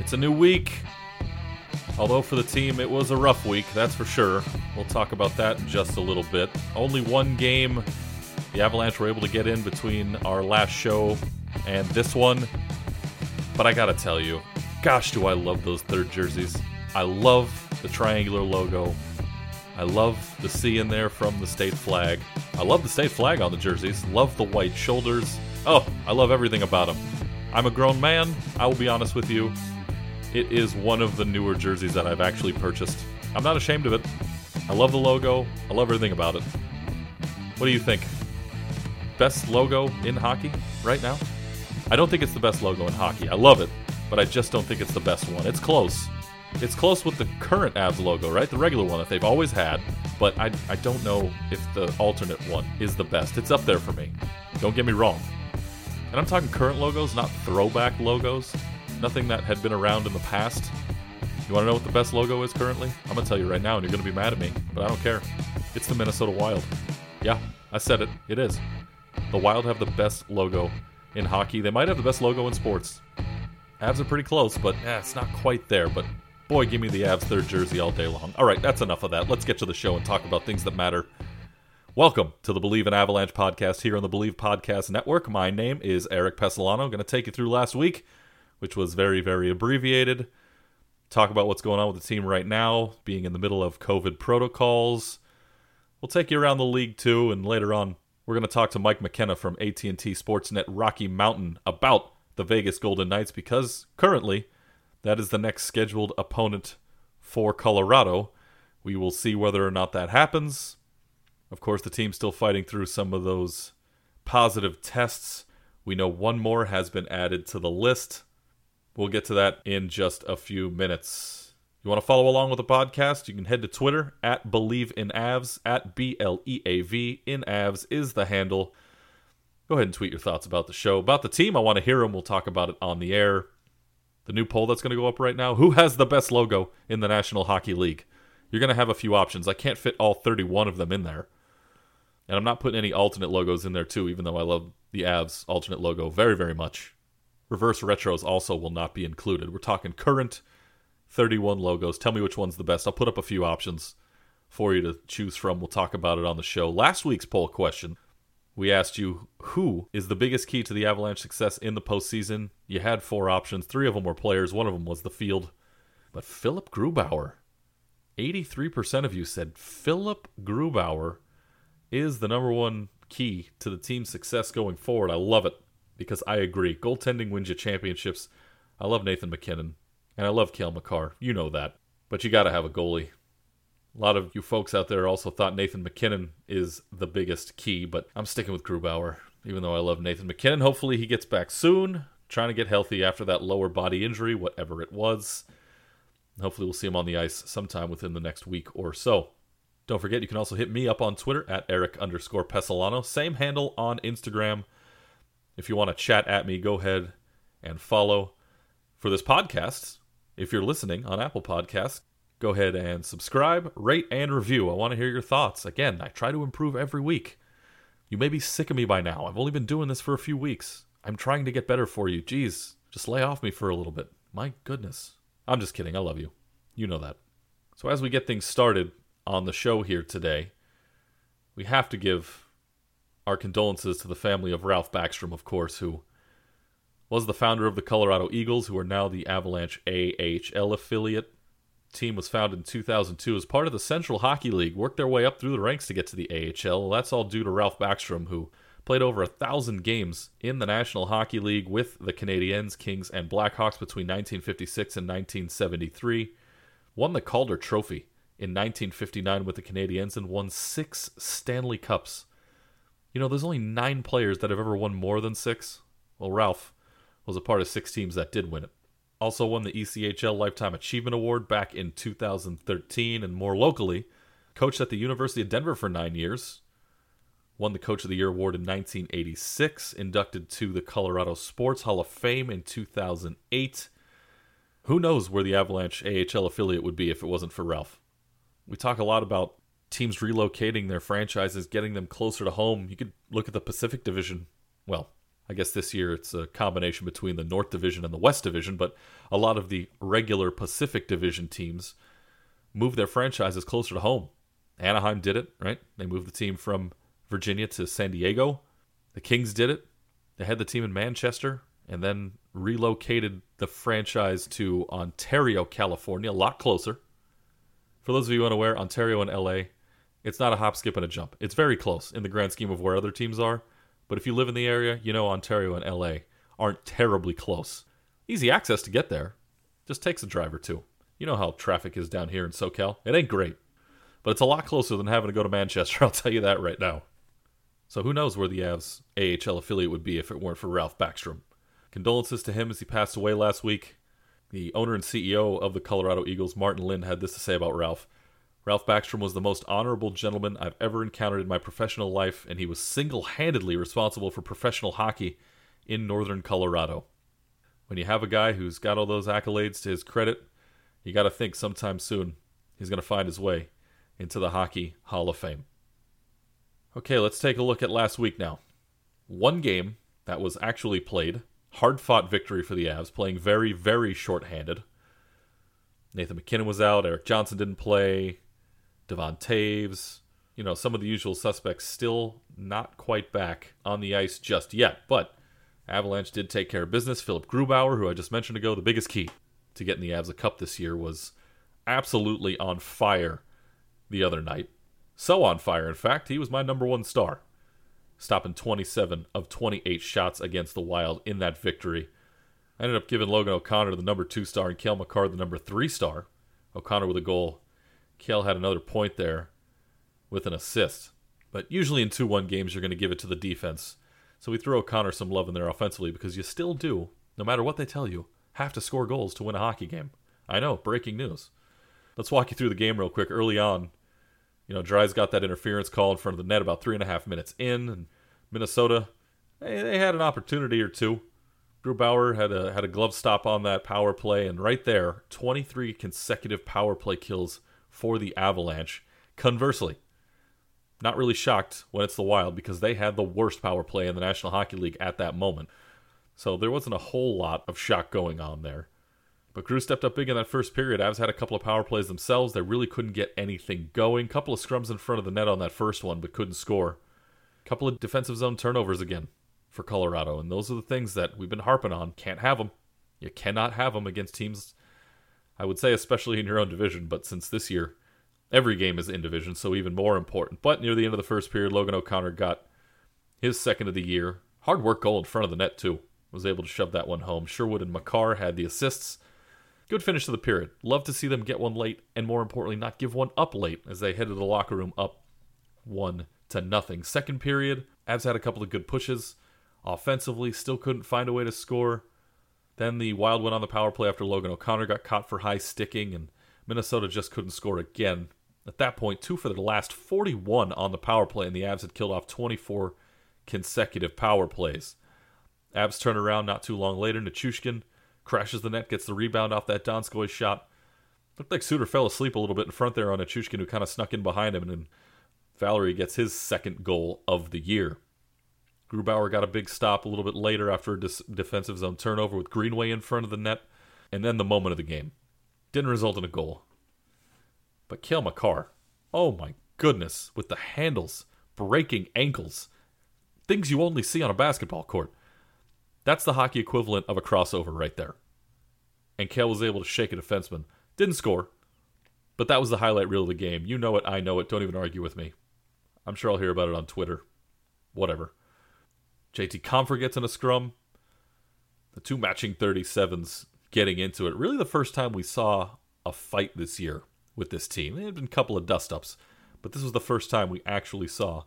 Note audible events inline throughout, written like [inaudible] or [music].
It's a new week. Although for the team, it was a rough week, that's for sure. We'll talk about that in just a little bit. Only one game the Avalanche were able to get in between our last show and this one. But I gotta tell you, gosh, do I love those third jerseys. I love the triangular logo. I love the C in there from the state flag. I love the state flag on the jerseys. Love the white shoulders. Oh, I love everything about them. I'm a grown man. I will be honest with you. It is one of the newer jerseys that I've actually purchased. I'm not ashamed of it. I love the logo. I love everything about it. What do you think? Best logo in hockey right now? I don't think it's the best logo in hockey. I love it, but I just don't think it's the best one. It's close. It's close with the current Avs logo, right? The regular one that they've always had, but I, I don't know if the alternate one is the best. It's up there for me. Don't get me wrong. And I'm talking current logos, not throwback logos. Nothing that had been around in the past. You want to know what the best logo is currently? I'm going to tell you right now, and you're going to be mad at me, but I don't care. It's the Minnesota Wild. Yeah, I said it. It is. The Wild have the best logo in hockey. They might have the best logo in sports. Avs are pretty close, but eh, it's not quite there. But boy, give me the Avs third jersey all day long. All right, that's enough of that. Let's get to the show and talk about things that matter. Welcome to the Bleav in Avalanche podcast here on the Bleav Podcast Network. My name is Eric Pesolano. I'm going to take you through last week which was very, very abbreviated. Talk about what's going on with the team right now, being in the middle of COVID protocols. We'll take you around the league too, and later on, we're going to talk to Mike McKenna from AT&T Sportsnet Rocky Mountain about the Vegas Golden Knights because currently that is the next scheduled opponent for Colorado. We will see whether or not that happens. Of course, the team's still fighting through some of those positive tests. We know one more has been added to the list. We'll get to that in just a few minutes. You want to follow along with the podcast? You can head to Twitter at Bleav in Avs at B L E A V in Avs is the handle. Go ahead and tweet your thoughts about the show, about the team. I want to hear them. We'll talk about it on the air. The new poll that's going to go up right now: Who has the best logo in the National Hockey League? You're going to have a few options. I can't fit all 31 of them in there, and I'm not putting any alternate logos in there too. Even though I love the Avs alternate logo very, very much. Reverse retros also will not be included. We're talking current 31 logos. Tell me which one's the best. I'll put up a few options for you to choose from. We'll talk about it on the show. Last week's poll question we asked you who is the biggest key to the Avalanche success in the postseason. You had four options. Three of them were players, one of them was the field. But Philip Grubauer, 83% of you said Philip Grubauer is the number one key to the team's success going forward. I love it because I agree. Goaltending wins you championships. I love Nathan MacKinnon, and I love Cale Makar. You know that. But you got to have a goalie. A lot of you folks out there also thought Nathan MacKinnon is the biggest key, but I'm sticking with Grubauer, even though I love Nathan MacKinnon. Hopefully he gets back soon, trying to get healthy after that lower body injury, whatever it was. Hopefully we'll see him on the ice sometime within the next week or so. Don't forget, you can also hit me up on Twitter at Eric underscore Pesolano. Same handle on Instagram. If you want to chat at me, go ahead and follow. For this podcast, If you're listening on Apple Podcasts, go ahead and subscribe, rate, and review. I want to hear your thoughts. Again, I try to improve every week. You may be sick of me by now. I've only been doing this for a few weeks. I'm trying to get better for you. Jeez, just lay off me for a little bit. My goodness. I'm just kidding. I love you. You know that. So, as we get things started on the show here today, we have to give our condolences to the family of Ralph Backstrom, of course, who was the founder of the Colorado Eagles, who are now the Avalanche AHL affiliate. team was founded in 2002 as part of the Central Hockey League, worked their way up through the ranks to get to the AHL. That's all due to Ralph Backstrom, who played over a thousand games in the National Hockey League with the Canadiens, Kings, and Blackhawks between 1956 and 1973. Won the Calder Trophy in 1959 with the Canadiens and won six Stanley Cups. You know, there's only nine players that have ever won more than six. Well, Ralph was a part of six teams that did win it. Also won the ECHL Lifetime Achievement Award back in 2013, and more locally, coached at the University of Denver for nine years. Won the Coach of the Year award in 1986, inducted to the Colorado Sports Hall of Fame in 2008. Who knows where the Avalanche AHL affiliate would be if it wasn't for Ralph? We talk a lot about teams relocating their franchises, getting them closer to home. You could look at the Pacific Division. Well, I guess this year it's a combination between the North Division and the West Division, but a lot of the regular Pacific Division teams move their franchises closer to home. Anaheim did it, right? They moved the team from Virginia to San Diego. The Kings did it. They had the team in Manchester and then relocated the franchise to Ontario, California, a lot closer. For those of you unaware, Ontario and LA, it's not a hop, skip, and a jump. It's very close in the grand scheme of where other teams are. But if you live in the area, you know Ontario and LA aren't terribly close. Easy access to get there. Just takes a drive or two. You know how traffic is down here in SoCal. It ain't great. But it's a lot closer than having to go to Manchester, [laughs] I'll tell you that right now. So who knows where the Avs AHL affiliate would be if it weren't for Ralph Backstrom. Condolences to him as he passed away last week. The owner and CEO of the Colorado Eagles, Martin Lind, had this to say about Ralph. Ralph Backstrom was the most honorable gentleman I've ever encountered in my professional life, and he was single handedly responsible for professional hockey in northern Colorado. When you have a guy who's got all those accolades to his credit, you got to think sometime soon he's going to find his way into the Hockey Hall of Fame. Okay, let's take a look at last week now. One game that was actually played, hard fought victory for the Avs, playing very, very short-handed. Nathan MacKinnon was out, Erik Johnson didn't play, Devon Toews, you know, some of the usual suspects still not quite back on the ice just yet. But Avalanche did take care of business. Philip Grubauer, who I just mentioned ago, the biggest key to getting the Avs a cup this year was absolutely on fire the other night. So on fire, in fact, he was my number one star, stopping 27 of 28 shots against the Wild in that victory. I ended up giving Logan O'Connor the number two star and Cale Makar the number three star. O'Connor with a goal Cale had another point there with an assist. But usually in 2 1 games, you're going to give it to the defense. So we throw O'Connor some love in there offensively because you still do, no matter what they tell you, have to score goals to win a hockey game. I know, breaking news. Let's walk you through the game real quick. Early on, you know, Dries got that interference call in front of the net about three and a half minutes in, and Minnesota, they, they had an opportunity or two. Grubauer had a had a glove stop on that power play, and right there, 23 consecutive power play kills for the Avalanche. Conversely, not really shocked when it's the Wild because they had the worst power play in the National Hockey League at that moment. So there wasn't a whole lot of shock going on there. But Gru stepped up big in that first period. Avs had a couple of power plays themselves. They really couldn't get anything going. Couple of scrums in front of the net on that first one, but couldn't score. Couple of defensive zone turnovers again for Colorado, and those are the things that we've been harping on. Can't have them. You cannot have them against teams I would say especially in your own division, but since this year every game is in division, so even more important. But near the end of the first period, Logan O'Connor got his second of the year. Hard work goal in front of the net too. Was able to shove that one home. Sherwood and Makar had the assists. Good finish to the period. Love to see them get one late, and more importantly, not give one up late as they headed the locker room up one to nothing. Second period, Avs had a couple of good pushes. Offensively, still couldn't find a way to score. Then the Wild went on the power play after Logan O'Connor got caught for high sticking, and Minnesota just couldn't score again. At that point, two for the last 41 on the power play, and the Avs had killed off 24 consecutive power plays. Avs turn around not too long later. Nichushkin crashes the net, gets the rebound off that Donskoy shot. Looked like Suter fell asleep a little bit in front there on Nichushkin, who kind of snuck in behind him, and Valeri gets his second goal of the year. Grubauer got a big stop a little bit later after a dis- defensive zone turnover with Greenway in front of the net, and then the moment of the game. Didn't result in a goal. But Cale Makar, oh my goodness, with the handles, breaking ankles, things you only see on a basketball court. That's the hockey equivalent of a crossover right there. And Cale was able to shake a defenseman. Didn't score, but that was the highlight reel of the game. You know it, I know it. Don't even argue with me. I'm sure I'll hear about it on Twitter. Whatever. JT Compher gets in a scrum. The two matching 37s getting into it. Really the first time we saw a fight this year with this team. There had been a couple of dust ups, but this was the first time we actually saw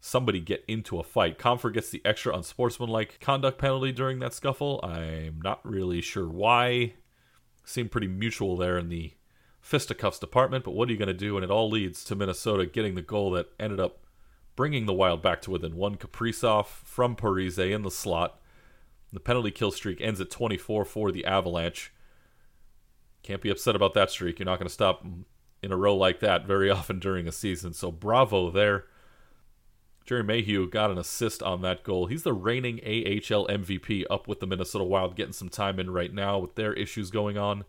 somebody get into a fight. Compher gets the extra unsportsmanlike conduct penalty during that scuffle. I'm not really sure why. Seemed pretty mutual there in the fisticuffs department, but what are you going to do? And it all leads to Minnesota getting the goal that ended up bringing the Wild back to within one. Kaprizov from Parise in the slot. The penalty kill streak ends at 24 for the Avalanche. Can't be upset about that streak. You're not going to stop in a row like that very [laughs] often during a season. So bravo there. Gerry Mayhew got an assist on that goal. He's the reigning AHL MVP up with the Minnesota Wild, getting some time in right now with their issues going on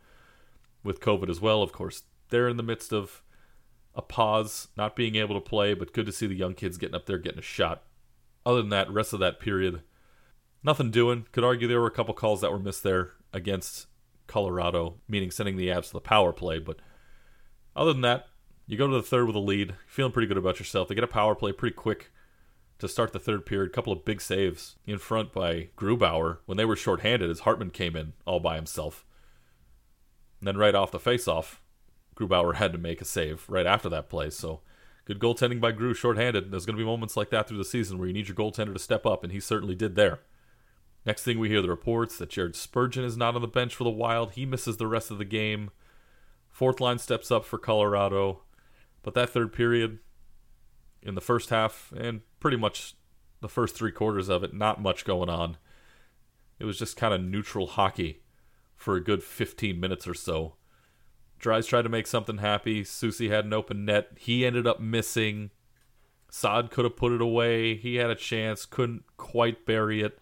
with COVID as well. Of course, they're in the midst of a pause, not being able to play, but good to see the young kids getting up there getting a shot. Other than that, rest of that period, nothing doing. Could argue there were a couple calls that were missed there against Colorado, meaning sending the Avs to the power play. But other than that, you go to the third with a lead, feeling pretty good about yourself. They get a power play pretty quick to start the third period. A couple of big saves in front by Grubauer when they were shorthanded as Hartman came in all by himself. And then right off the faceoff, Grubauer had to make a save right after that play. So good goaltending by Gru, shorthanded. There's going to be moments like that through the season where you need your goaltender to step up, and he certainly did there. Next thing we hear the reports that Jared Spurgeon is not on the bench for the Wild. He misses the rest of the game. Fourth line steps up for Colorado. But that third period, in the first half, and pretty much the first three quarters of it, not much going on. It was just kind of neutral hockey for a good 15 minutes or so. Dries tried to make something happy. Soucy had an open net. He ended up missing. Saad could have put it away. He had a chance, couldn't quite bury it.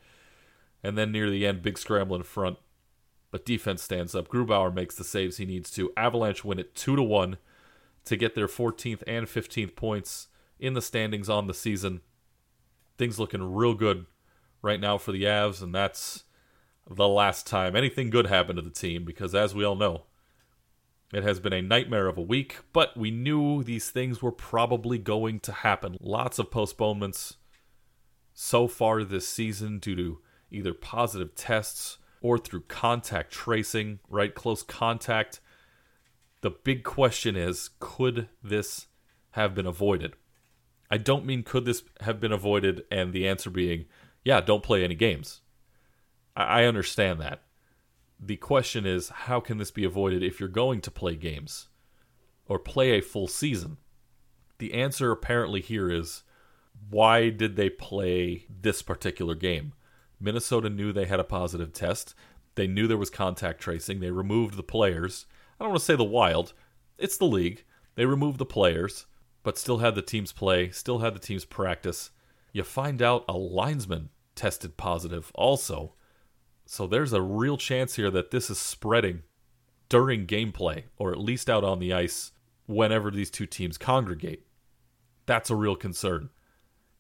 And then near the end, big scramble in front. But defense stands up. Grubauer makes the saves he needs to. Avalanche win it 2 to 1 to get their 14th and 15th points in the standings on the season. Things looking real good right now for the Avs, and that's the last time anything good happened to the team because, as we all know, it has been a nightmare of a week, but we knew these things were probably going to happen. Lots of postponements so far this season due to either positive tests or through contact tracing, right? Close contact. The big question is could this have been avoided? I don't mean could this have been avoided and the answer being, yeah, don't play any games. I understand that. The question is, how can this be avoided if you're going to play games or play a full season? The answer apparently here is why did they play this particular game? Minnesota knew they had a positive test. They knew there was contact tracing. They removed the players. I don't want to say the wild, it's the league. They removed the players, but still had the teams play, still had the teams practice. You find out a linesman tested positive also. So there's a real chance here that this is spreading during gameplay, or at least out on the ice whenever these two teams congregate. That's a real concern.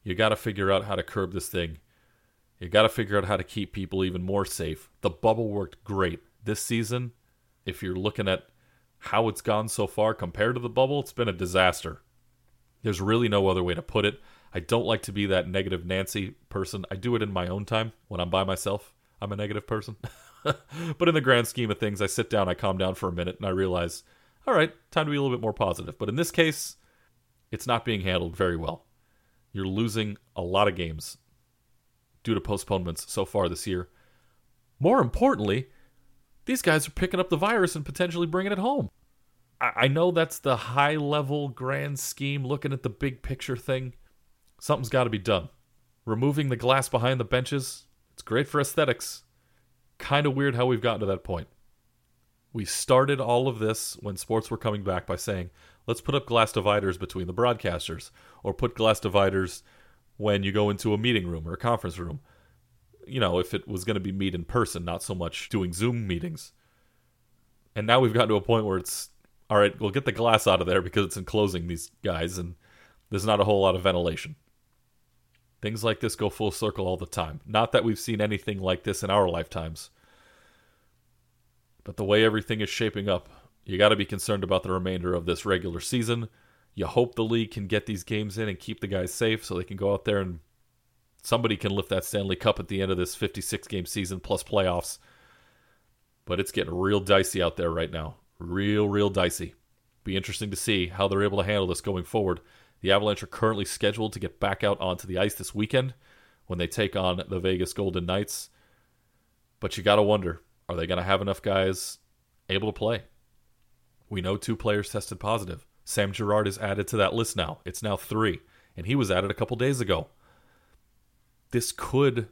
You got to figure out how to curb this thing. You got to figure out how to keep people even more safe. The bubble worked great. This season, if you're looking at how it's gone so far compared to the bubble, it's been a disaster. There's really no other way to put it. I don't like to be that negative Nancy person. I do it in my own time when I'm by myself. I'm a negative person. [laughs] but in the grand scheme of things, I sit down, I calm down for a minute, and I realize, all right, time to be a little bit more positive. But in this case, it's not being handled very well. You're losing a lot of games due to postponements so far this year. More importantly, these guys are picking up the virus and potentially bringing it home. I, know that's the high level grand scheme, looking at the big picture thing. Something's got to be done. Removing the glass behind the benches, it's great for aesthetics. kind of weird how we've gotten to that point. We started all of this when sports were coming back by saying, let's put up glass dividers between the broadcasters, or put glass dividers when you go into a meeting room or a conference room. You know, if it was going to be meet in person, not so much doing Zoom meetings. And now we've gotten to a point where it's all right, we'll get the glass out of there because it's enclosing these guys and there's not a whole lot of ventilation. Things like this go full circle all the time. Not that we've seen anything like this in our lifetimes. But the way everything is shaping up, you got to be concerned about the remainder of this regular season. You hope the league can get these games in and keep the guys safe so they can go out there and somebody can lift that Stanley Cup at the end of this 56 game season plus playoffs. But it's getting real dicey out there right now. Real, real dicey. Be interesting to see how they're able to handle this going forward. The Avalanche are currently scheduled to get back out onto the ice this weekend when they take on the Vegas Golden Knights. But you got to wonder are they going to have enough guys able to play? We know two players tested positive. Sam Girard is added to that list now. It's now three, and he was added a couple days ago. This could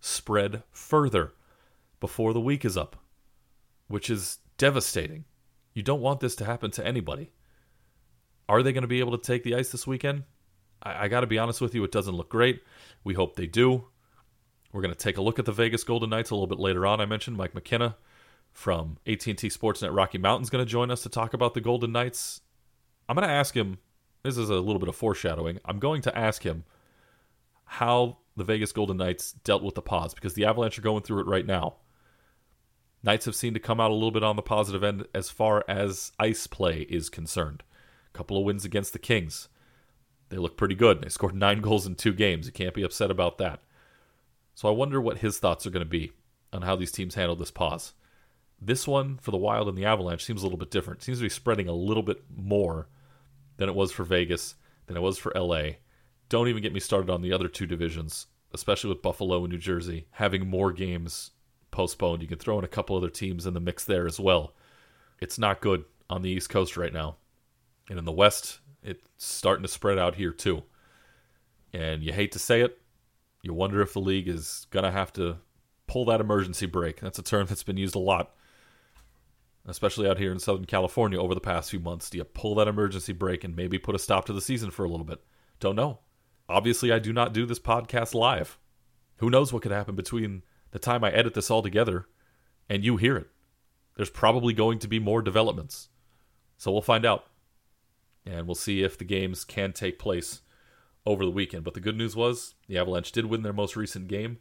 spread further before the week is up, which is devastating. You don't want this to happen to anybody. Are they going to be able to take the ice this weekend? I, I got to be honest with you, it doesn't look great. We hope they do. We're going to take a look at the Vegas Golden Knights a little bit later on. I mentioned Mike McKenna from AT&T Sportsnet Rocky Mountain is going to join us to talk about the Golden Knights. I'm going to ask him. This is a little bit of foreshadowing. I'm going to ask him how the Vegas Golden Knights dealt with the pause because the Avalanche are going through it right now. Knights have seemed to come out a little bit on the positive end as far as ice play is concerned. Couple of wins against the Kings. They look pretty good. They scored nine [laughs] goals in two games. You can't be upset about that. So I wonder what his thoughts are going to be on how these teams handle this pause. This one for the Wild and the Avalanche seems a little bit different. It seems to be spreading a little bit more than it was for Vegas, than it was for LA. Don't even get me started on the other two divisions, especially with Buffalo and New Jersey having more games postponed. You can throw in a couple other teams in the mix there as well. It's not good on the East Coast right now. And in the West, it's starting to spread out here too. And you hate to say it, you wonder if the league is going to have to pull that emergency brake. That's a term that's been used a lot, especially out here in Southern California over the past few months. Do you pull that emergency brake and maybe put a stop to the season for a little bit? Don't know. Obviously, I do not do this podcast live. Who knows what could happen between the time I edit this all together and you hear it. There's probably going to be more developments. So we'll find out. And we'll see if the games can take place over the weekend. But the good news was the Avalanche did win their most recent game,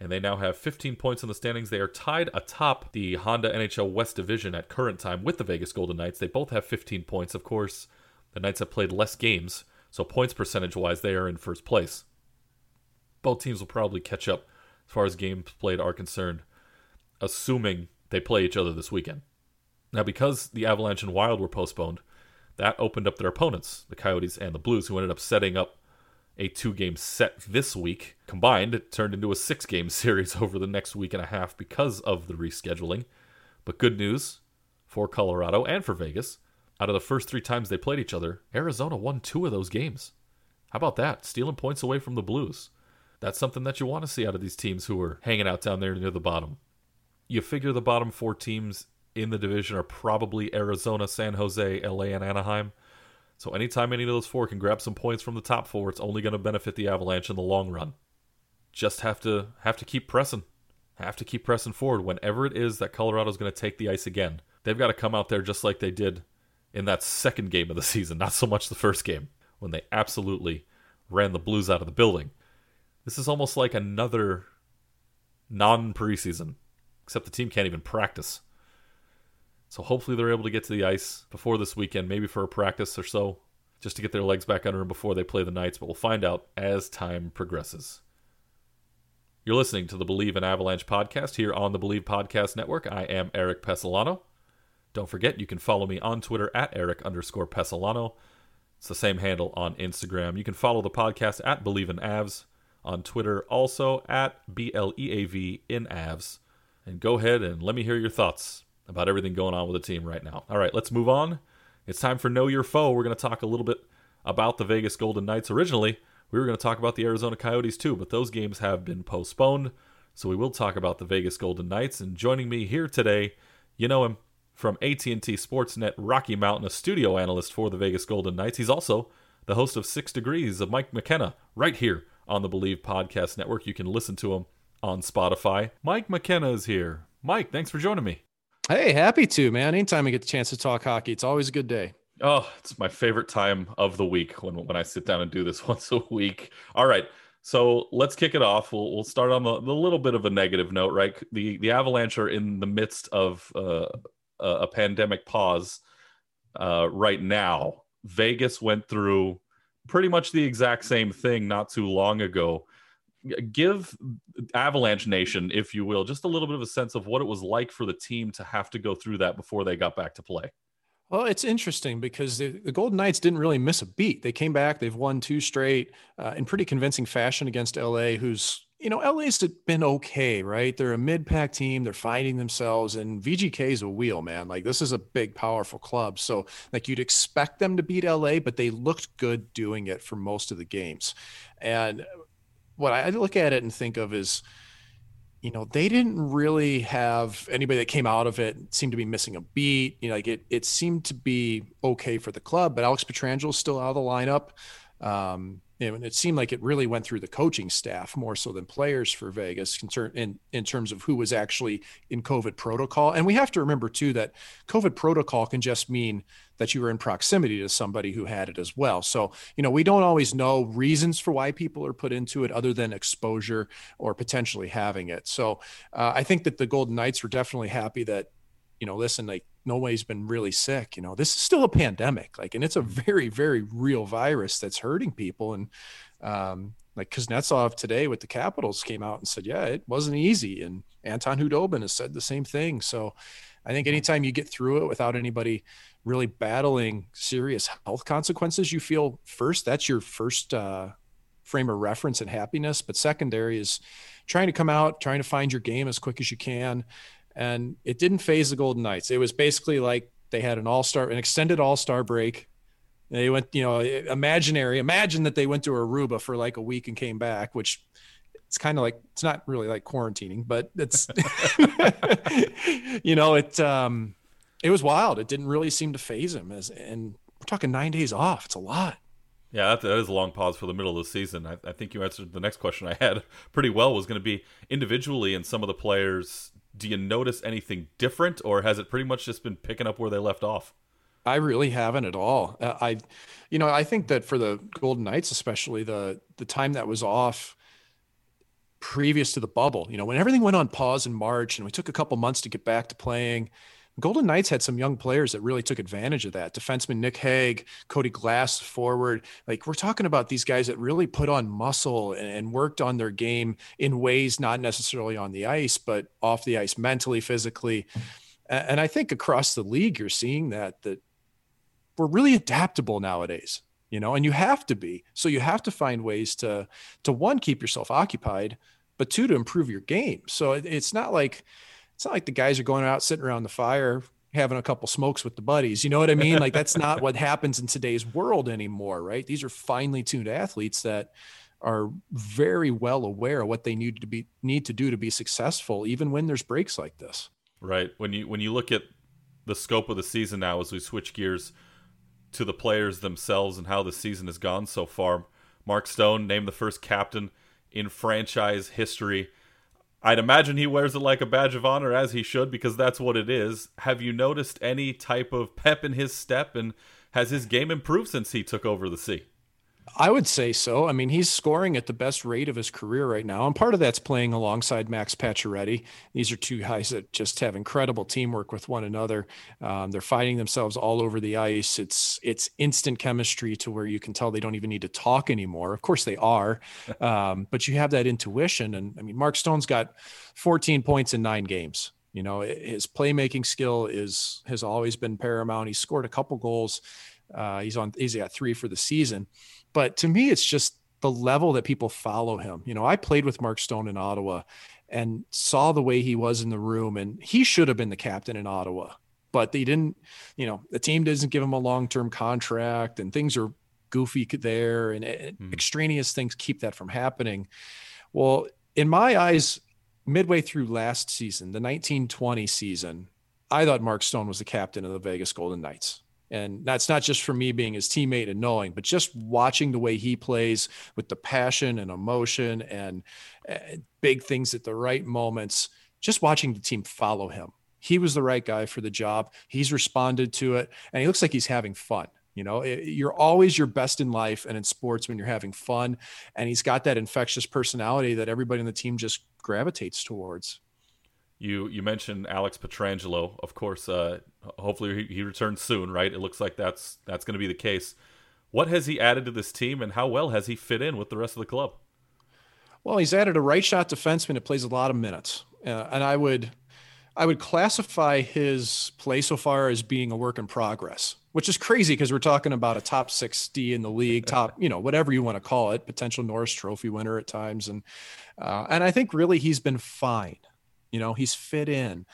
and they now have 15 points in the standings. They are tied atop the Honda NHL West Division at current time with the Vegas Golden Knights. They both have 15 points. Of course, the Knights have played less games, so points percentage wise, they are in first place. Both teams will probably catch up as far as games played are concerned, assuming they play each other this weekend. Now, because the Avalanche and Wild were postponed, that opened up their opponents, the Coyotes and the Blues, who ended up setting up a two game set this week. Combined, it turned into a six game [laughs] series over the next week and a half because of the rescheduling. But good news for Colorado and for Vegas. Out of the first three times they played each other, Arizona won two of those games. How about that? Stealing points away from the Blues. That's something that you want to see out of these teams who are hanging out down there near the bottom. You figure the bottom four teams in the division are probably Arizona, San Jose, LA, and Anaheim. So anytime any of those four can grab some points from the top four, it's only going to benefit the Avalanche in the long run. Just have to have to keep pressing. Have to keep pressing forward whenever it is that Colorado's going to take the ice again. They've got to come out there just like they did in that second game of the [laughs] season, not so much the first game, when they absolutely ran the Blues out of the building. This is almost like another non preseason, except the team can't even practice. So hopefully they're able to get to the ice before this weekend, maybe for a practice or so, just to get their legs back under them before they play the Knights, but we'll find out as time progresses. You're listening to the Bleav in Avalanche podcast here on the Bleav Podcast Network. I am Eric Pesolano. Don't forget, you can follow me on Twitter at Eric underscore Pesolano. It's the same handle on Instagram. You can follow the podcast at Bleav in Avs on Twitter, also at BLEAV in Avs. And go ahead and let me hear your thoughts about everything going on with the team right now. All right, let's move on. It's time for Know Your Foe. We're going to talk a little bit about the Vegas Golden Knights. Originally, we were going to talk about the Arizona Coyotes too, but those games have been postponed. So we will talk about the Vegas Golden Knights. And joining me here today, you know him from AT&T Sportsnet Rocky Mountain, a studio analyst for the Vegas Golden Knights. He's also the host of Six Degrees of Mike McKenna right here on the Bleav Podcast Network. You can listen to him on Spotify. Mike McKenna is here. Mike, thanks for joining me. Hey, happy to, man. Anytime I get the chance to talk hockey, it's always a good day. Oh, it's my favorite time of the week when, when I sit down and do this [laughs] once a week. All right. So let's kick it off. We'll, we'll start on the, the little bit of a negative note, right? The the Avalanche are in the midst of uh, a pandemic pause uh, right now. Vegas went through pretty much the exact same thing not too long ago. Give Avalanche Nation, if you will, just a little bit of a sense of what it was like for the team to have to go through that before they got back to play. Well, it's interesting because the, the, Golden Knights didn't really miss a beat. They came back, they've won two straight uh, in pretty convincing fashion against LA, who's, you know, LA's been okay, right? They're a mid pack team, they're finding themselves, and VGK is a wheel, man. Like, this is a big, powerful club. So, like, you'd expect them to beat LA, but they looked good doing it for most of the games. And what I look at it and think of is, you know, they didn't really have anybody that came out of it seemed to be missing a beat. You know, like it it seemed to be okay for the club, but Alex Pietrangelo is still out of the lineup. Um, and it seemed like it really went through the coaching staff more so than players for Vegas in, in terms of who was actually in COVID protocol. And we have to remember too that COVID protocol can just mean that you were in proximity to somebody who had it as well. So, you know, we don't always know reasons for why people are put into it other than exposure or potentially having it. So uh, I think that the Golden Knights were definitely happy that, you know, listen, like no way's been really sick. You know, this is still a pandemic, like, and it's a very, very real virus that's hurting people. And um, like Kuznetsov today with the Capitals came out and said, yeah, it wasn't easy. And Anton Khudobin has said the same thing. So I think anytime you get through it without anybody really battling serious health consequences, you feel first, that's your first uh, frame of reference and happiness. But secondary is trying to come out, trying to find your game as quick as you can and it didn't phase the Golden Knights. It was basically like they had an all star, an extended all star break. They went, you know, imaginary. Imagine that they went to Aruba for like a week and came back, which it's kind of like it's not really like quarantining, but it's, [laughs] you know, it um, it was wild. It didn't really seem to phase him, as and we're talking nine days off. It's a lot. Yeah, that, that is a long pause for the middle of the season. I, I think you answered the next question I had [laughs] pretty well. Was going to be individually and some of the players do you notice anything different, or has it pretty much just been picking up where they left off? I really haven't at all. Uh, I, you know, I think that for the Golden Knights, especially the the time that was off previous to the bubble, you know, when everything went on pause in March and we took a couple months to get back to playing, Golden Knights had some young players that really took advantage of that. Defenseman Nick Hague, Cody Glass forward. Like we're talking about these guys that really put on muscle and, and, worked on their game in ways not necessarily on the ice, but off the ice, mentally, physically. And, and I think across the league, you're seeing that that we're really adaptable nowadays. You know, and you have to be. So you have to find ways to to one keep yourself occupied, but two to improve your game. So it, it's not like it's not like the guys are going out sitting around the fire having a couple smokes with the buddies. You know what I mean? Like that's not what happens in today's world anymore, right? These are finely tuned athletes that are very well aware of what they need to be need to do to be successful even when there's breaks like this. Right. When you when you look at the scope of the season now as we switch gears to the players themselves and how the season has gone so far. Mark Stone named the first captain in franchise history I'd imagine he wears it like a badge of honor, as he should, because that's what it is. Have you noticed any type of pep in his step, and has his game improved since he took over the C? I would say so. I mean, he's scoring at the best rate of his career right now. And part of that's playing alongside Max Pacioretty. These are two guys that just have incredible teamwork with one another. Um, they're fighting themselves all over the ice. It's it's instant chemistry to where you can tell they don't even need to talk anymore. Of course they are, [laughs] um, but you have that intuition. And I mean, Mark Stone's got 14 points in nine games. You know, his playmaking skill is has always been paramount. He scored a couple goals. Uh, he's on. He's got three for the season but to me, it's just the level that people follow him. You know, I played with Mark Stone in Ottawa and saw the way he was in the room, and he should have been the captain in Ottawa, but they didn't. You know, the team doesn't give him a long term contract, and things are goofy there, and mm. extraneous things keep that from happening. Well, in my eyes, midway through last season, the 1920 season, I thought Mark Stone was the captain of the Vegas Golden Knights. And that's not just for me being his teammate and knowing, but just watching the way he plays with the passion and emotion and uh, big things at the right moments, just watching the team follow him. He was the right guy for the job. He's responded to it, and he looks like he's having fun. You know, you're always your best in life and in sports when you're having fun. And he's got that infectious personality that everybody on the team just gravitates towards. You you mentioned Alex Pietrangelo, of course. Uh, hopefully he, he returns soon, right? It looks like that's that's going to be the case. What has he added to this team, and how well has he fit in with the rest of the club? Well, he's added a right shot defenseman that plays a lot of minutes, uh, and I would I would classify his play so far as being a work in progress, which is crazy because we're talking about a top 60 in the league, top, you know, whatever you want to call it, potential Norris Trophy winner at times, and uh, and I think really he's been fine. You know, he's fit in.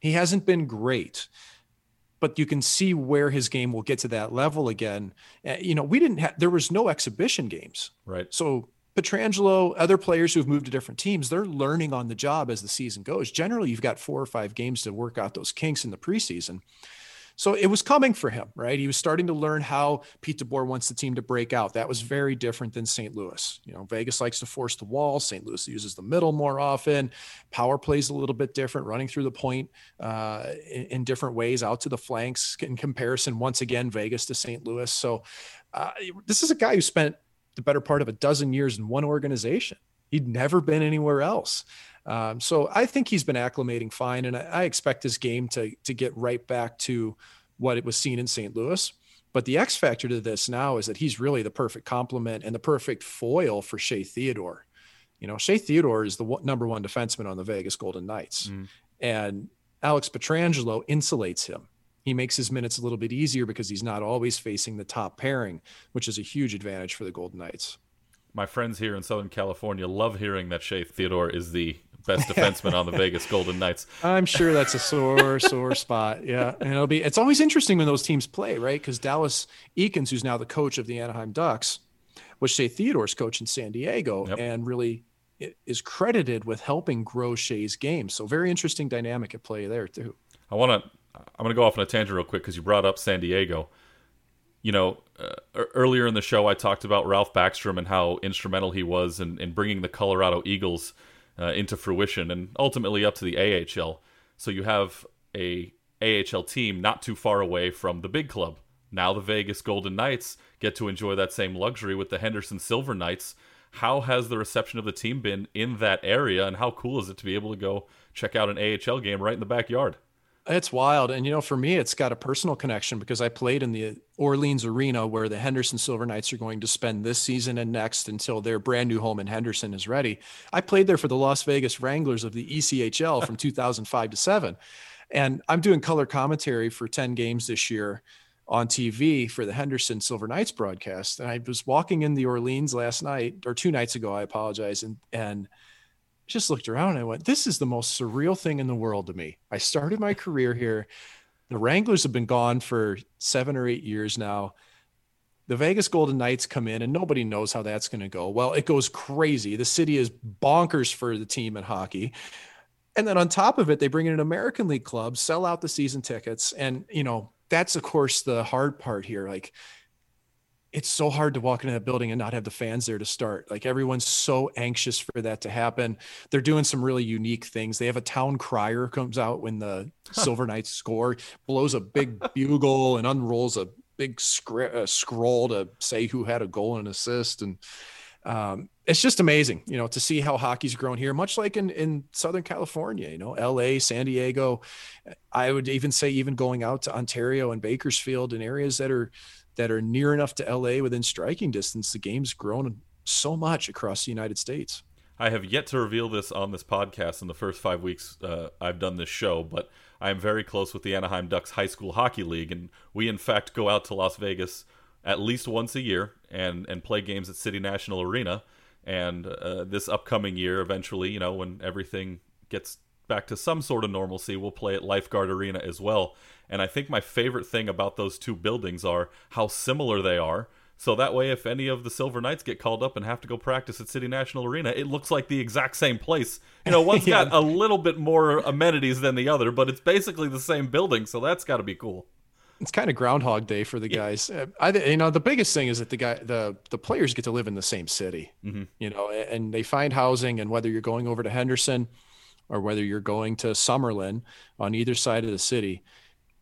He hasn't been great, but you can see where his game will get to that level again. Uh, you know, we didn't have, there was no exhibition games. Right. So Pietrangelo, other players who've moved to different teams, they're learning on the job as the season goes. Generally, you've got four or five games to work out those kinks in the preseason. So it was coming for him, right? He was starting to learn how Pete DeBoer wants the team to break out. That was very different than St. Louis. You know, Vegas likes to force the wall. St. Louis uses the middle more often. Power plays a little bit different, running through the point uh, in, in, different ways out to the flanks. In comparison, once again, Vegas to St. Louis. So uh, this is a guy who spent the better part of a dozen years in one organization. He'd never been anywhere else. Um, so I think he's been acclimating fine, and I, I, expect this game to to get right back to what it was seen in St. Louis. But the X factor to this now is that he's really the perfect complement and the perfect foil for Shea Theodore. You know, Shea Theodore is the one, number one defenseman on the Vegas Golden Knights, mm. and Alex Pietrangelo insulates him. He makes his minutes a little bit easier because he's not always facing the top pairing, which is a huge advantage for the Golden Knights. My friends here in Southern California love hearing that Shea Theodore is the best [laughs] defenseman on the Vegas Golden Knights. I'm sure that's a sore, [laughs] sore spot. Yeah, and it'll be. It's always interesting when those teams play, right? Because Dallas Eakins, who's now the coach of the Anaheim Ducks, was Shea Theodore's coach in San Diego, yep. and really is credited with helping grow Shea's game. So very interesting dynamic at play there too. I want to. I'm going to go off on a tangent real quick because you brought up San Diego. You know, uh, earlier in the show, I talked about Ralph Backstrom and how instrumental he was in, in bringing the Colorado Eagles uh, into fruition and ultimately up to the AHL. So you have a AHL team not too far away from the big club. Now the Vegas Golden Knights get to enjoy that same luxury with the Henderson Silver Knights. How has the reception of the team been in that area, and how cool is it to be able to go check out an AHL game right in the backyard? It's wild. And, you know, for me, it's got a personal connection because I played in the Orleans Arena where the Henderson Silver Knights are going to spend this season and next until their brand new home in Henderson is ready. I played there for the Las Vegas Wranglers of the ECHL from [laughs] 2005 to 7. And I'm doing color commentary for 10 games this year on TV for the Henderson Silver Knights broadcast. And I was walking in the Orleans last night or two nights ago, I apologize. And, and, just looked around and I went, this is the most surreal thing in the world to me. I started my career here. The Wranglers have been gone for seven or eight years now. The Vegas Golden Knights come in and nobody knows how that's going to go. Well, it goes crazy. The city is bonkers for the team in hockey. And then on top of it, they bring in an American League club, sell out the season tickets. And, you know, that's of course the hard part here. Like it's so hard to walk into that building and not have the fans there to start. Like everyone's so anxious for that to happen. They're doing some really unique things. They have a town crier comes out when the. Silver Knights score, blows a big [laughs] bugle and unrolls a big scr- uh, scroll to say who had a goal and assist. And um, it's just amazing, you know, to see how hockey's grown here, much like in, in Southern California, you know, LA, San Diego. I would even say even going out to Ontario and Bakersfield and areas that are that are near enough to LA within striking distance, the game's grown so much across the United States. I have yet to reveal this on this podcast in the first five weeks uh, I've done this show, but I am very close with the Anaheim Ducks High School Hockey League, and we in fact go out to Las Vegas at least once a year and and play games at City National Arena. And uh, this upcoming year, eventually, you know, when everything gets back to some sort of normalcy, we'll play at Lifeguard Arena as well. And I think my favorite thing about those two buildings are how similar they are. So that way, if any of the Silver Knights get called up and have to go practice at City National Arena, it looks like the exact same place. You know, [laughs] one's yeah. got a little bit more amenities than the other, but it's basically the same building. So that's got to be cool. It's kind of Groundhog Day for the guys. I, you know, the biggest thing is that the guy, the the players get to live in the same city. Mm-hmm. You know, and they find housing, and whether you're going over to Henderson or whether you're going to Summerlin on either side of the city,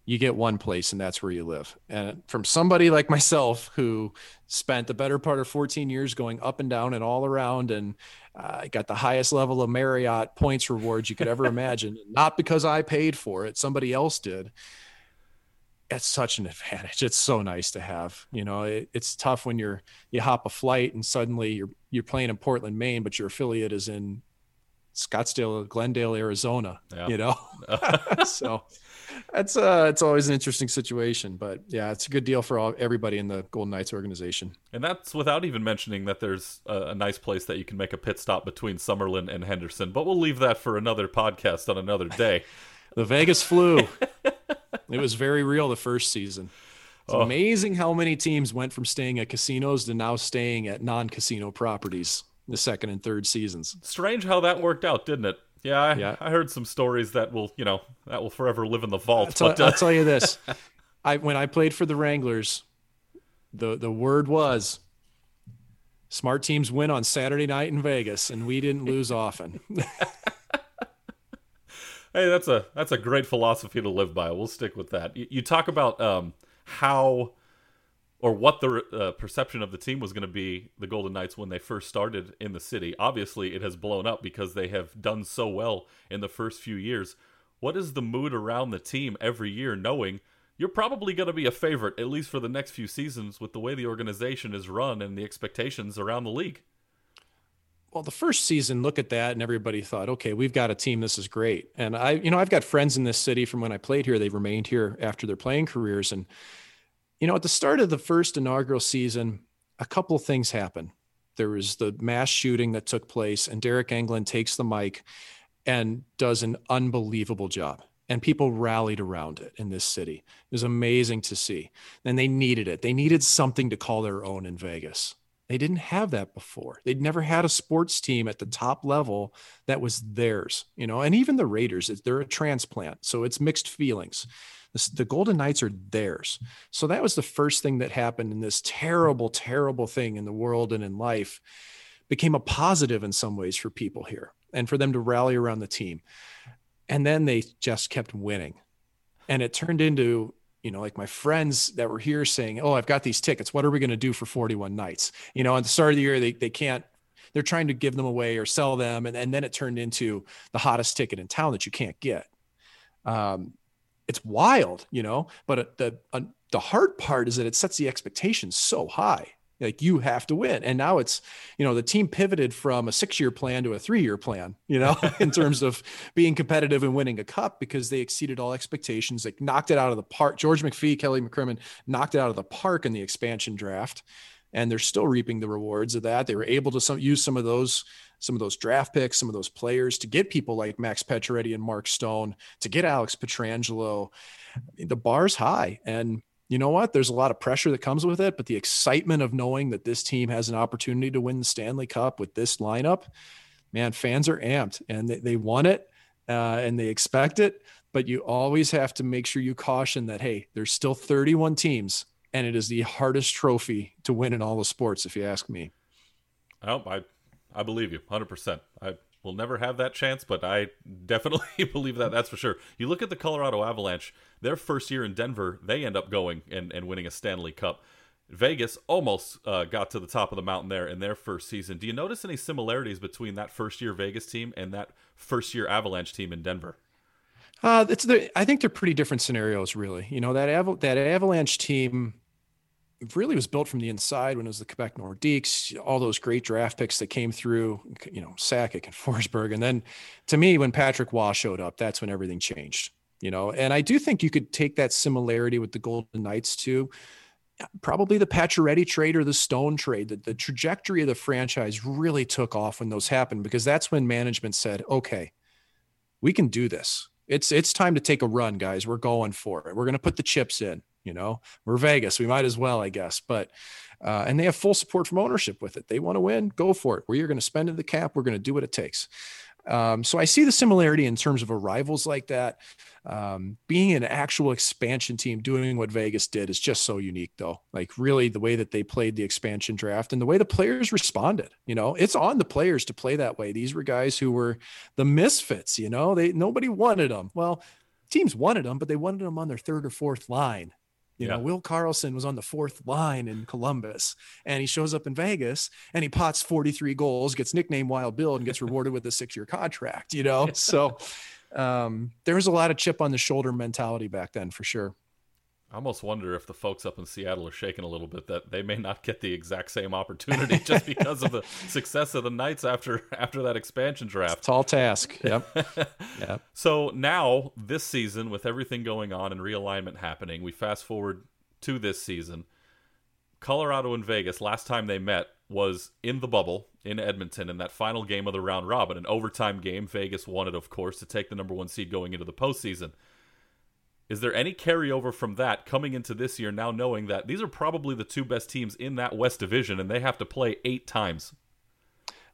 you get one place and that's where you live. And from somebody like myself who spent the better part of 14 years going up and down and all around and uh, got the highest level of Marriott points rewards you could ever [laughs] imagine, not because I paid for it, somebody else did. It's such an advantage. It's so nice to have. You know, it, it's tough when you're you hop a flight and suddenly you're you're playing in Portland, Maine, but your affiliate is in Scottsdale, Glendale, Arizona. Yeah. You know, [laughs] [laughs] so that's uh, it's always an interesting situation. But yeah, it's a good deal for all everybody in the Golden Knights organization. And that's without even mentioning that there's a, a nice place that you can make a pit stop between Summerlin and Henderson. But we'll leave that for another podcast on another day. [laughs] the Vegas flu. it was very real the first season. It's oh. amazing how many teams went from staying at casinos to now staying at non-casino properties the second and third seasons. Strange how that worked out, didn't it? Yeah, I, yeah. I heard some stories that will, you know, that will forever live in the vault. I'll, but, uh... I'll tell you this: [laughs] I when I played for the Wranglers, the the word was smart teams win on Saturday night in Vegas, and we didn't lose [laughs] often. [laughs] hey, that's a that's a great philosophy to live by. We'll stick with that. You, you talk about um, how or what the uh, perception of the team was going to be the Golden Knights when they first started in the city. Obviously, it has blown up because they have done so well in the first few years. What is the mood around the team every year, knowing you're probably going to be a favorite, at least for the next few seasons, with the way the organization is run and the expectations around the league? Well, the first season, look at that, and everybody thought, okay, we've got a team. This is great. And I, you know, I've got friends in this city from when I played here. They've remained here after their playing careers, and you know, at the start of the first inaugural season, a couple of things happened. There was the mass shooting that took place, and Deryk Engelland takes the mic and does an unbelievable job. And people rallied around it in this city. It was amazing to see. And they needed it. They needed something to call their own in Vegas. They didn't have that before. They'd never had a sports team at the top level that was theirs, you know, and even the Raiders, they're a transplant. So it's mixed feelings. The, the Golden Knights are theirs. So that was the first thing that happened in this terrible, terrible thing in the world and in life became a positive in some ways for people here and for them to rally around the team. And then they just kept winning. And it turned into, you know, like my friends that were here saying, Oh, I've got these tickets. What are we going to do for 41 nights? You know, at the start of the year, they, they can't, they're trying to give them away or sell them. And, and then it turned into the hottest ticket in town that you can't get. Um, it's wild, you know. But uh, the uh, the hard part is that it sets the expectations so high. Like you have to win, and now it's you know the team pivoted from a six year plan to a three year plan. You know, [laughs] in terms of being competitive and winning a cup because they exceeded all expectations. They knocked it out of the park. George McPhee, Kelly McCrimmon knocked it out of the park in the expansion draft and they're still reaping the rewards of that. They were able to some, use some of those some of those draft picks, some of those players to get people like Max Pacioretty and Mark Stone, to get Alex Pietrangelo. The bar's high, and you know what? There's a lot of pressure that comes with it, but the excitement of knowing that this team has an opportunity to win the Stanley Cup with this lineup, man, fans are amped and they, they want it uh, and they expect it. But you always have to make sure you caution that hey, there's still 31 teams and it is the hardest trophy to win in all the sports, if you ask me. Oh, I, I believe you, hundred percent. I will never have that chance, but I [laughs] definitely believe that. That's for sure. You look at the Colorado Avalanche; their first year in Denver, they end up going and, and winning a Stanley Cup. Vegas almost uh, got to the top of the mountain there in their first season. Do you notice any similarities between that first year Vegas team and that first year Avalanche team in Denver? Uh, it's the, I think they're pretty different scenarios, really. You know that that Avalanche team really was built from the inside when it was the Quebec Nordiques, all those great draft picks that came through, you know, Sakic and [laughs] Forsberg. And then to me, when Patrick Roy showed up, that's when everything changed, you know. And I do think you could take that similarity with the Golden Knights too. Probably the Pacioretty trade or the Stone trade. The, the trajectory of the franchise really took off when those happened because that's when management said, okay, we can do this. It's it's time to take a run, guys. We're going for it. We're going to put the chips in You know, we're Vegas. We might as well, I guess. But uh, and they have full support from ownership with it. They want to win, go for it. You're going to spend in the cap, we're going to do what it takes. Um, so I see the similarity in terms of arrivals like that. Um, being an actual expansion team doing what Vegas did is just so unique, though. Like, really, the way that they played the expansion draft and the way the players responded. You know, it's on the players to play that way. These were guys who were the misfits. You know, they nobody wanted them. Well, teams wanted them, but they wanted them on their third or fourth line. You yeah. know, Will Karlsson was on the fourth line in Columbus, and he shows up in Vegas and he pots 43 goals, gets nicknamed Wild Bill, and gets rewarded with a six-year contract. You know, [laughs] so um, there was a lot of chip on the shoulder mentality back then for sure. I almost wonder if the folks up in Seattle are shaking a little bit that they may not get the exact same opportunity [laughs] just because of the success of the Knights after after that expansion draft. tall task. Yep. [laughs] yep. So now this season, with everything going on and realignment happening, we fast forward to this season. Colorado and Vegas, last time they met was in the bubble in Edmonton in that final game of the round robin, an overtime game. Vegas won it, of course, to take the number one seed going into the postseason. Is there any carryover from that coming into this year now knowing that these are probably the two best teams in that West Division and they have to play eight times?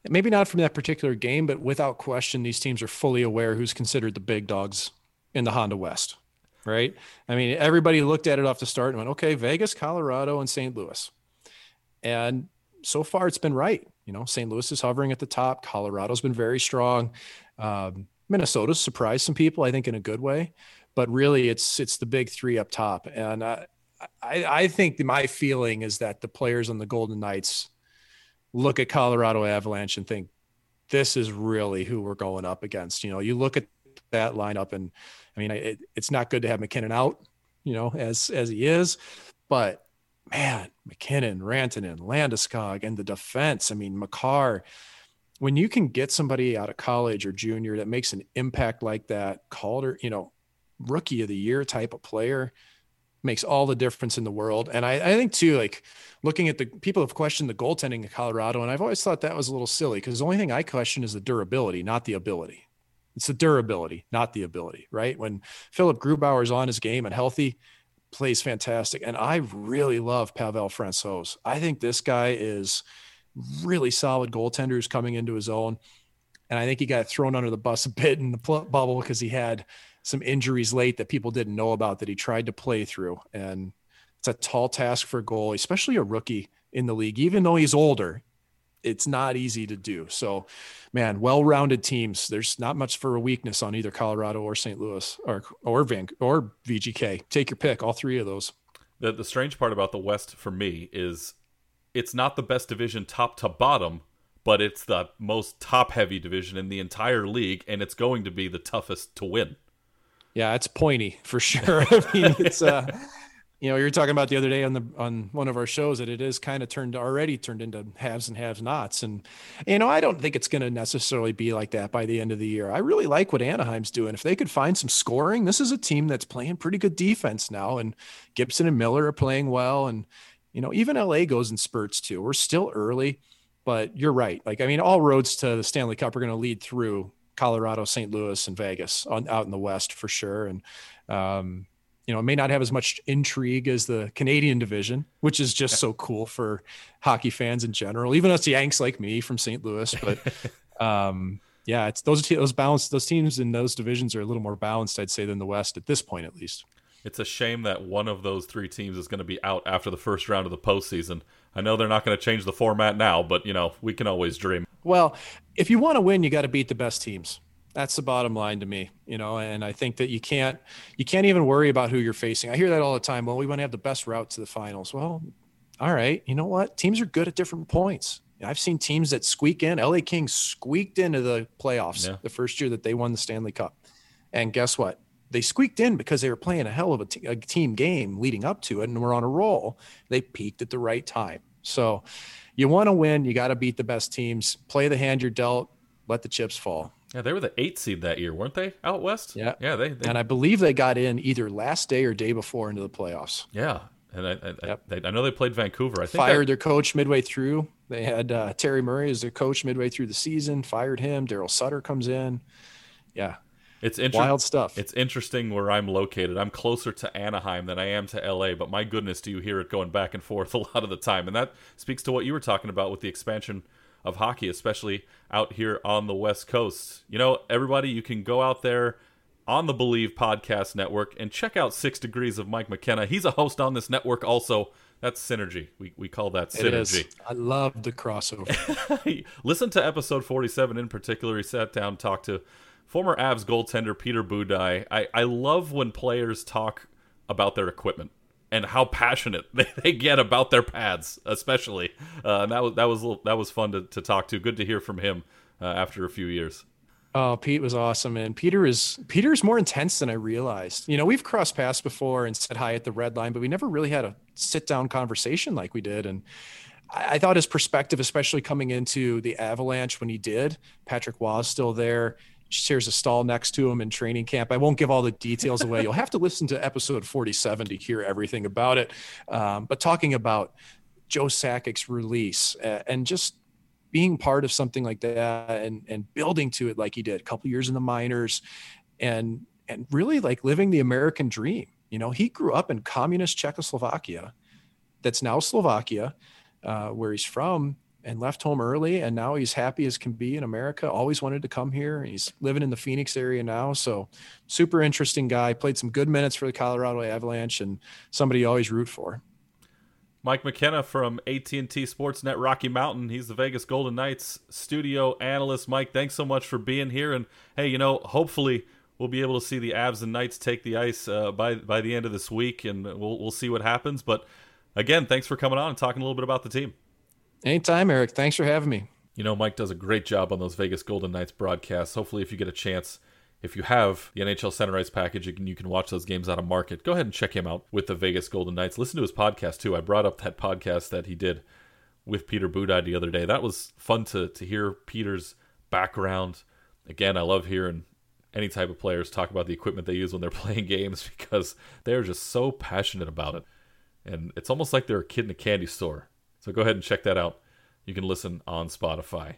Maybe not from that particular game, but without question, these teams are fully aware who's considered the big dogs in the Honda West, right? I mean, everybody looked at it off the start and went, okay, Vegas, Colorado, and St. Louis. And so far, it's been right. You know, St. Louis is hovering at the top. Colorado's been very strong. Um, Minnesota's surprised some people, I think, in a good way but really it's it's the big three up top. And uh, I I think my feeling is that the players on the Golden Knights look at Colorado Avalanche and think this is really who we're going up against. You know, you look at that lineup, and I mean, it, it's not good to have MacKinnon out, you know, as as he is, but man, MacKinnon, Rantanen, Landeskog, and the defense. I mean, Makar. When you can get somebody out of college or junior that makes an impact like that, Calder, you know, rookie of the year type of player makes all the difference in the world. And I, I think too, like looking at the people have questioned the goaltending in Colorado, and I've always thought that was a little silly because the only thing I question is the durability, not the ability. It's the durability, not the ability, right? When Philipp Grubauer is on his game and healthy, plays fantastic. And I really love Pavel Francouz. I think this guy is really solid goaltender who's coming into his own. And I think he got thrown under the bus a bit in the bubble because he had some injuries late that people didn't know about that he tried to play through. And it's a tall task for a goalie, especially a rookie in the league, even though he's older. It's not easy to do. So, man, well-rounded teams. There's not much for a weakness on either Colorado or St. Louis or or Van or VGK. Take your pick. All three of those. The the strange part about the West for me is it's not the best division top to bottom, but it's the most top-heavy division in the entire league, and it's going to be the toughest to win. Yeah, it's pointy for [laughs] sure. I mean, it's uh, you know, you were talking about the other day on the on one of our shows that it is kind of turned already turned into haves and haves nots, and you know, I don't think it's going to necessarily be like that by the end of the year. I really like what Anaheim's doing. If they could find some scoring, this is a team that's playing pretty good defense now, and Gibson and Miller are playing well, and you know, even LA goes in spurts too. We're still early, but you're right. Like, I mean, all roads to the Stanley Cup are going to lead through Colorado, St. Louis, and Vegas on, out in the West for sure. And, um, you know, it may not have as much intrigue as the Canadian division, which is just so cool for hockey fans in general, even us Yanks like me from St. Louis. But, [laughs] um, yeah, it's those those balanced those teams in those divisions are a little more balanced, I'd say, than the West at this point, at least. It's a shame that one of those three teams is going to be out after the first round of the postseason. I know they're not going to change the format now, but you know we can always dream. Well, if you want to win, you got to beat the best teams. That's the bottom line to me, you know. And I think that you can't you can't even worry about who you're facing. I hear that all the time. Well, we want to have the best route to the finals. Well, all right. You know what? Teams are good at different points. I've seen teams that squeak in. LA Kings squeaked into the playoffs yeah. the first year that they won the Stanley Cup. And guess what? They squeaked in because they were playing a hell of a, t- a team game leading up to it and were on a roll. They peaked at the right time. So you want to win, you got to beat the best teams, play the hand you're dealt, let the chips fall. Yeah, they were the eight seed that year, weren't they? Out west. Yeah, yeah. They, they... and I believe they got in either last day or day before into the playoffs. Yeah, and I I, yep. I, I know they played Vancouver. I think fired that... their coach midway through. They had uh, Terry Murray as their coach midway through the season. Fired him. Daryl Sutter comes in. Yeah, It's inter- wild stuff. It's interesting where I'm located. I'm closer to Anaheim than I am to LA, but my goodness, do you hear it going back and forth [laughs] a lot of the time? And that speaks to what you were talking about with the expansion of hockey, especially out here on the West Coast. You know, everybody, you can go out there on the Bleav Podcast Network and check out Six Degrees of Mike McKenna. He's a host on this network also. That's synergy. We, we call that It is. synergy. I love the crossover. [laughs] Listen to episode 47 in particular. He sat down, talked to former Avs goaltender Peter Budaj. I, I love when players talk about their equipment and how passionate [laughs] they, they get about their pads, especially. Uh, that was that was that was fun to, to talk to. Good to hear from him uh, after a few years. Oh, Pete was awesome, and Peter is Peter Peter's more intense than I realized. You know, we've crossed paths before and said hi at the red line, but we never really had a sit down conversation like we did. And I, I thought his perspective, especially coming into the Avalanche when he did, Patrick Roy's still there. Shares a stall next to him in training camp. I won't give all the details away. You'll have to listen to episode 47 to hear everything about it. Um, but talking about Joe Sakic's release uh, and just being part of something like that and and building to it like he did a couple years in the minors and and really like living the American dream. You know, he grew up in communist Czechoslovakia, that's now Slovakia, uh, where he's from, and left home early. And now he's happy as can be in America. Always wanted to come here. He's living in the Phoenix area now. So, super interesting guy. Played some good minutes for the Colorado Avalanche and somebody you always root for. Mike McKenna from AT&T Sportsnet Rocky Mountain. He's the Vegas Golden Knights studio analyst. Mike, thanks so much for being here. And hey, you know, hopefully we'll be able to see the Avs and Knights take the ice uh, by by the end of this week, and we'll we'll see what happens. But again, thanks for coming on and talking a little bit about the team. Anytime, Eric. Thanks for having me. You know, Mike does a great job on those Vegas Golden Knights broadcasts. Hopefully, if you get a chance, if you have the NHL Center Ice package, you can, you can watch those games out of market. Go ahead and check him out with the Vegas Golden Knights. Listen to his podcast too. I brought up that podcast that he did with Peter Budaj the other day. That was fun to to hear Peter's background. Again, I love hearing any type of players talk about the equipment they use when they're [laughs] playing games because they're just so passionate about it. And it's almost like they're a kid in a candy store. So go ahead and check that out. You can listen on Spotify.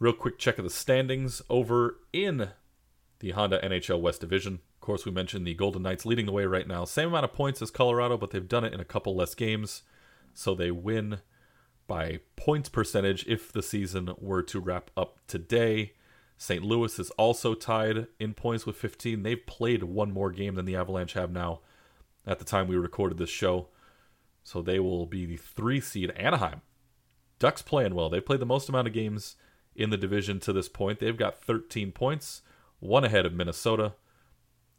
Real quick check of the standings over in the Honda NHL West Division. Of course, we mentioned the Golden Knights leading the way right now. Same amount of points as Colorado, but they've done it in a couple less games. So they win by points percentage if the season were to wrap up today. St. Louis is also tied in points with 15. They've played one more game than the Avalanche have now at the time we recorded this show. So they will be the three seed Anaheim. Ducks playing well. They've played the most amount of games in the division to this point. They've got 13 points, one ahead of Minnesota.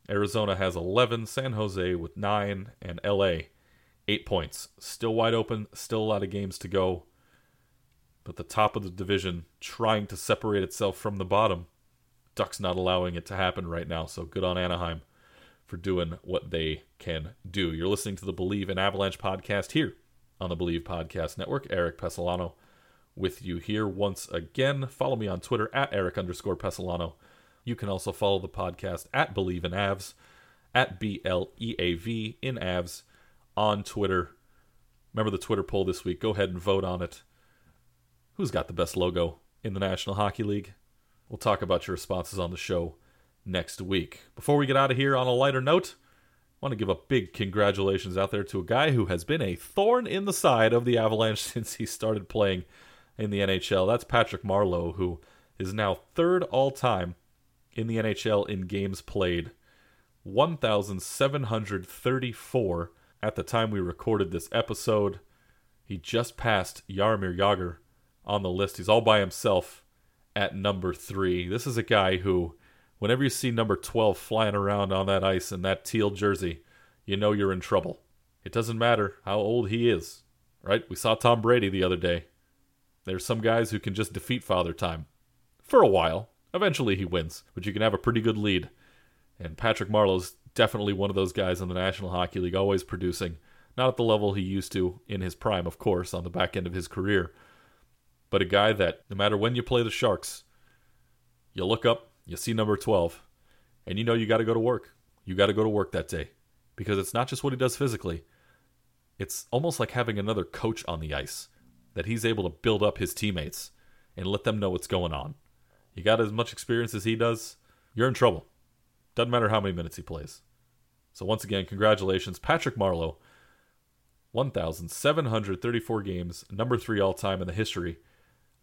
Arizona has 11, San Jose with 9, and LA 8 points. Still wide open, still a lot of games to go. But the top of the division trying to separate itself from the bottom. Ducks not allowing it to happen right now, so good on Anaheim for doing what they can do. You're listening to the Bleav in Avalanche podcast here on the Bleav Podcast Network. Eric Pesolano with you here once again. Follow me on Twitter at Eric underscore Pesolano. You can also follow the podcast at Bleav in Avs, at B L E A V in Avs on Twitter. Remember the Twitter poll this week. Go ahead and vote on it. Who's got the best logo in the National Hockey League? We'll talk about your responses on the show next week. Before we get out of here on a lighter note, I want to give a big congratulations out there to a guy who has been a thorn in the side of the Avalanche [laughs] since he started playing in the NHL. That's Patrick Marleau, who is now third all time in the NHL in games played. 1,734 at the time we recorded this episode. He just passed Jaromir Jagr on the list. He's all by himself at number three. This is a guy who, whenever you see number 12 flying around on that ice in that teal jersey, you know you're in trouble. It doesn't matter how old he is, right? We saw Tom Brady the other day. There's some guys who can just defeat Father Time for a while. Eventually he wins, but you can have a pretty good lead. And Patrick Marleau's definitely one of those guys in the National Hockey League, always producing. Not at the level he used to in his prime, of course, on the back end of his career. But a guy that, no matter when you play the Sharks, you look up, you see number 12, and you know you got to go to work. You got to go to work that day. Because it's not just what he does physically, it's almost like having another coach on the ice that he's able to build up his teammates and let them know what's going on. You got as much experience as he does, you're in trouble. Doesn't matter how many minutes he plays. So once again, congratulations, Patrick Marleau. 1,734 games, number three all time in the history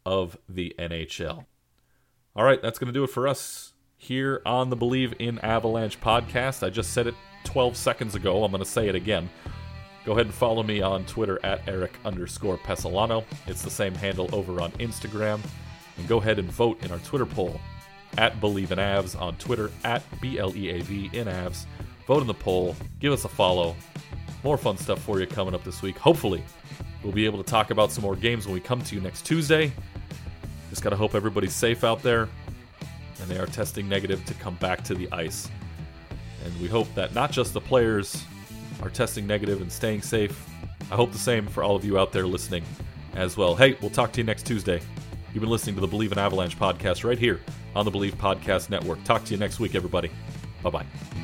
of the NHL. All right, that's going to do it for us here on the Bleav in Avalanche podcast. I just said it 12 seconds ago. I'm going to say it again. Go ahead and follow me on Twitter at Eric underscore Pesolano. It's the same handle over on Instagram. And go ahead and vote in our Twitter poll at Bleav in Avs on Twitter at B L E A V in Avs. Vote in the poll. Give us a follow. More fun stuff for you coming up this week. Hopefully, we'll be able to talk about some more games when we come to you next Tuesday. Just got to hope everybody's safe out there and they are testing negative to come back to the ice. And we hope that not just the players are testing negative and staying safe. I hope the same for all of you out there listening as well. Hey, we'll talk to you next Tuesday. You've been listening to the Bleav in Avalanche podcast right here on the Bleav Podcast Network. Talk to you next week, everybody. Bye bye.